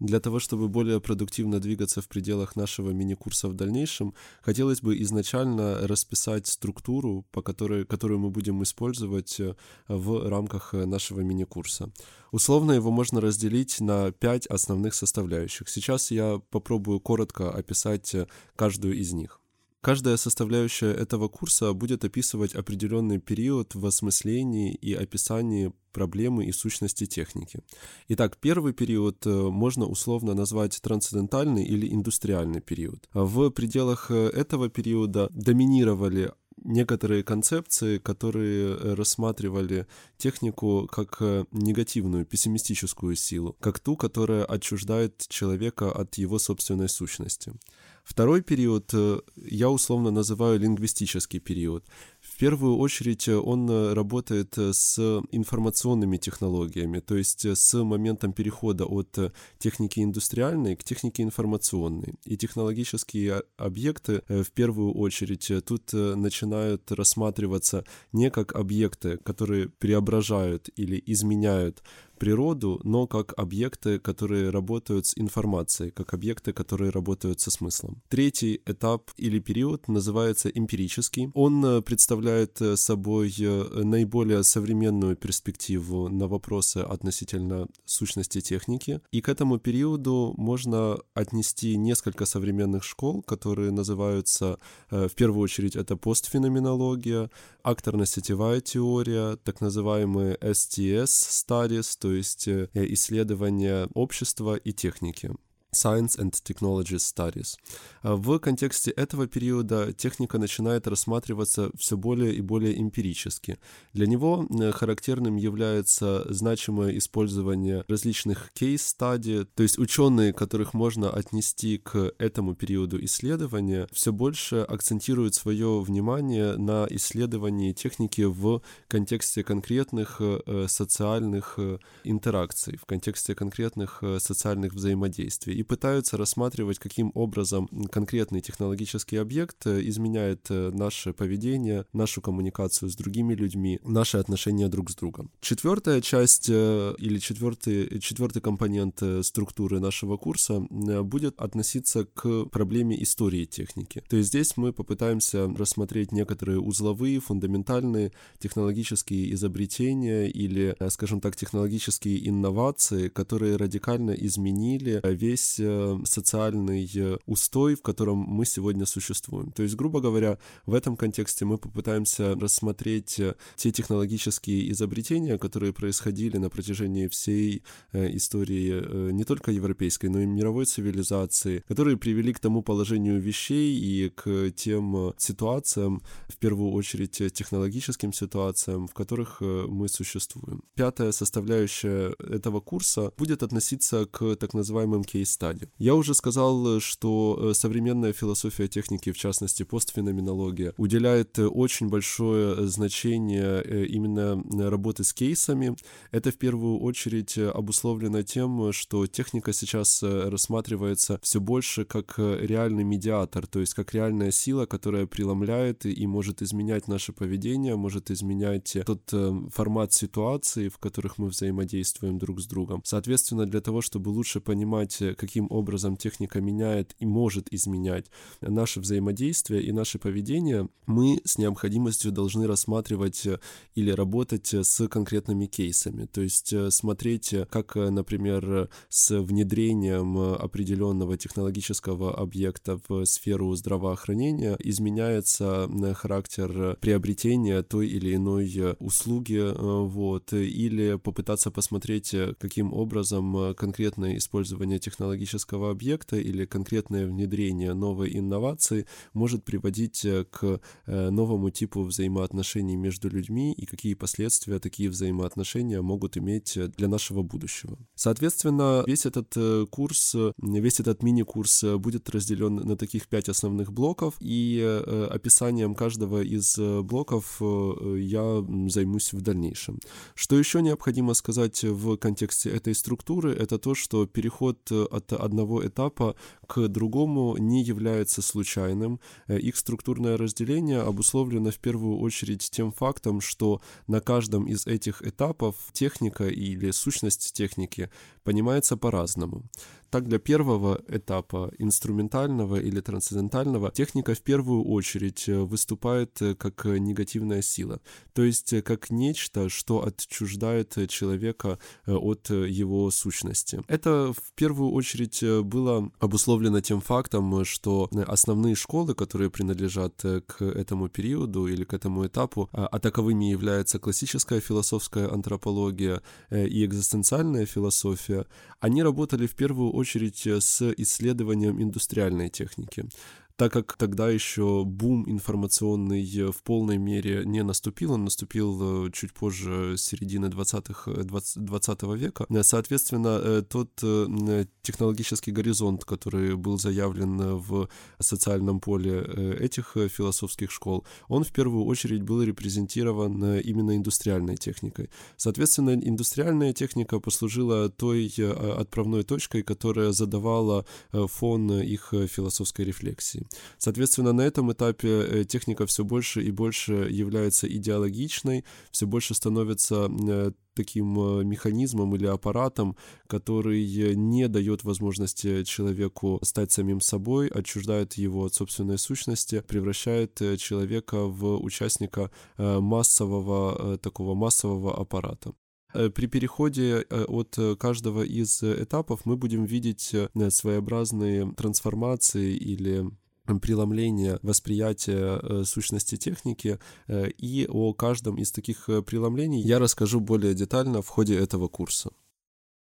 Для того, чтобы более продуктивно двигаться в пределах нашего мини-курса в дальнейшем, хотелось бы изначально расписать структуру, по которой, которую мы будем использовать э, в рамках э, нашего мини-курса. Условно его можно разделить на пять основных составляющих. Сейчас я попробую коротко описать э, каждую из них. Каждая составляющая этого курса будет описывать определенный период в осмыслении и описании проблемы и сущности техники. Итак, первый период э, можно условно назвать трансцендентальный или индустриальный период. В пределах э, этого периода доминировали некоторые концепции, которые э, рассматривали технику как негативную, пессимистическую силу, как ту, которая отчуждает человека от его собственной сущности. Второй период э, я условно называю лингвистический период. Первую очередь э, он э, работает с информационными технологиями, то есть с моментом перехода от техники индустриальной к технике информационной. И технологические объекты в первую очередь тут начинают рассматриваться не как объекты, которые преображают или изменяют природу, но как объекты, которые работают с информацией, как объекты, которые работают со смыслом. Третий этап или период называется эмпирический. Он э, представляет э, собой э, наиболее современную перспективу на вопросы относительно сущности техники. И к этому периоду можно отнести несколько современных школ, которые называются, в первую очередь, это постфеноменология, акторно-сетевая теория, так называемые STS studies, то есть э, исследования общества и техники. Science and Technology Studies. А в контексте этого периода техника начинает рассматриваться все более и более эмпирически. Для него э, характерным является значимое использование различных кейс-стадий, то есть ученые, которых можно отнести к этому периоду исследования, все больше акцентируют свое внимание на исследовании техники в контексте конкретных э, социальных э, интеракций, в контексте конкретных социальных взаимодействий и пытаются рассматривать, каким образом конкретный технологический объект э, изменяет э, наше поведение, нашу коммуникацию с другими людьми, наши отношения друг с другом. Четвертая часть э, или четвертый, четвертый компонент структуры нашего курса будет относиться к проблеме истории техники. То есть здесь мы попытаемся рассмотреть некоторые узловые, фундаментальные технологические изобретения или, скажем так, технологические инновации, которые радикально изменили весь весь э, социальный э, устой, в котором мы сегодня существуем. То есть, грубо говоря, в этом контексте мы попытаемся рассмотреть э, те технологические изобретения, которые происходили на протяжении всей истории не только европейской, но и мировой цивилизации, которые привели к тому положению вещей и к тем ситуациям, в первую очередь технологическим ситуациям, в которых мы существуем. Пятая составляющая этого курса будет относиться к так называемым кейс стадии. Я уже сказал, что э, современная философия техники, в частности постфеноменология, уделяет э, очень большое э, значение именно работы с кейсами. Это в первую очередь обусловлено тем, что техника сейчас рассматривается все больше как реальный медиатор, то есть как реальная сила, которая преломляет и может изменять наше поведение, может изменять тот формат ситуации, в которых мы взаимодействуем друг с другом. Соответственно, для того, чтобы лучше понимать, каким образом техника меняет и может изменять наше взаимодействие и наше поведение, мы с необходимостью должны рассматривать э, или работать э, с конкретными кейсами. То есть э, смотреть, как, например, с внедрением определенного технологического объекта в сферу здравоохранения изменяется характер приобретения той или иной услуги, вот, или попытаться посмотреть, каким образом конкретное использование технологий технологического объекта или конкретное внедрение новой инновации может приводить э, к э, новому типу взаимоотношений между людьми и какие последствия такие взаимоотношения могут иметь э, для нашего будущего. Соответственно, весь этот курс, весь этот мини-курс будет разделен на таких пять основных блоков, и описанием каждого из блоков я займусь в дальнейшем. Что еще необходимо сказать в контексте этой структуры, это то, что переход от одного этапа к другому не является случайным. Их структурное разделение обусловлено в первую очередь тем фактом, что на каждом из этих этапов техника или сущность техники понимается по-разному. Так, для первого этапа, инструментального или трансцендентального, техника в первую очередь э, выступает э, как негативная сила, то есть э, как нечто, что отчуждает человека от его сущности. Это в первую очередь было обусловлено тем фактом, что основные школы, которые принадлежат к этому периоду или к этому этапу, а таковыми является классическая философская антропология и экзистенциальная философия, они работали в первую очередь э, с исследованием индустриальной техники так как тогда еще бум информационный э, в полной мере не наступил, он наступил э, чуть позже середины 20-х, 20, 20 века. Соответственно, тот технологический горизонт, который был заявлен в социальном поле этих философских школ, он в первую очередь был репрезентирован именно индустриальной техникой. Соответственно, индустриальная техника послужила той отправной точкой, которая задавала фон их философской рефлексии. Соответственно, на этом этапе э, техника все больше и больше является идеологичной, все больше становится э, таким э, механизмом или аппаратом, который не дает возможности человеку стать самим собой, отчуждает его от собственной сущности, превращает человека в участника массового, такого массового аппарата. При переходе от каждого из этапов мы будем видеть своеобразные трансформации или преломления восприятия э, сущности техники, э, и о каждом из таких э, преломлений я расскажу более детально в ходе этого курса.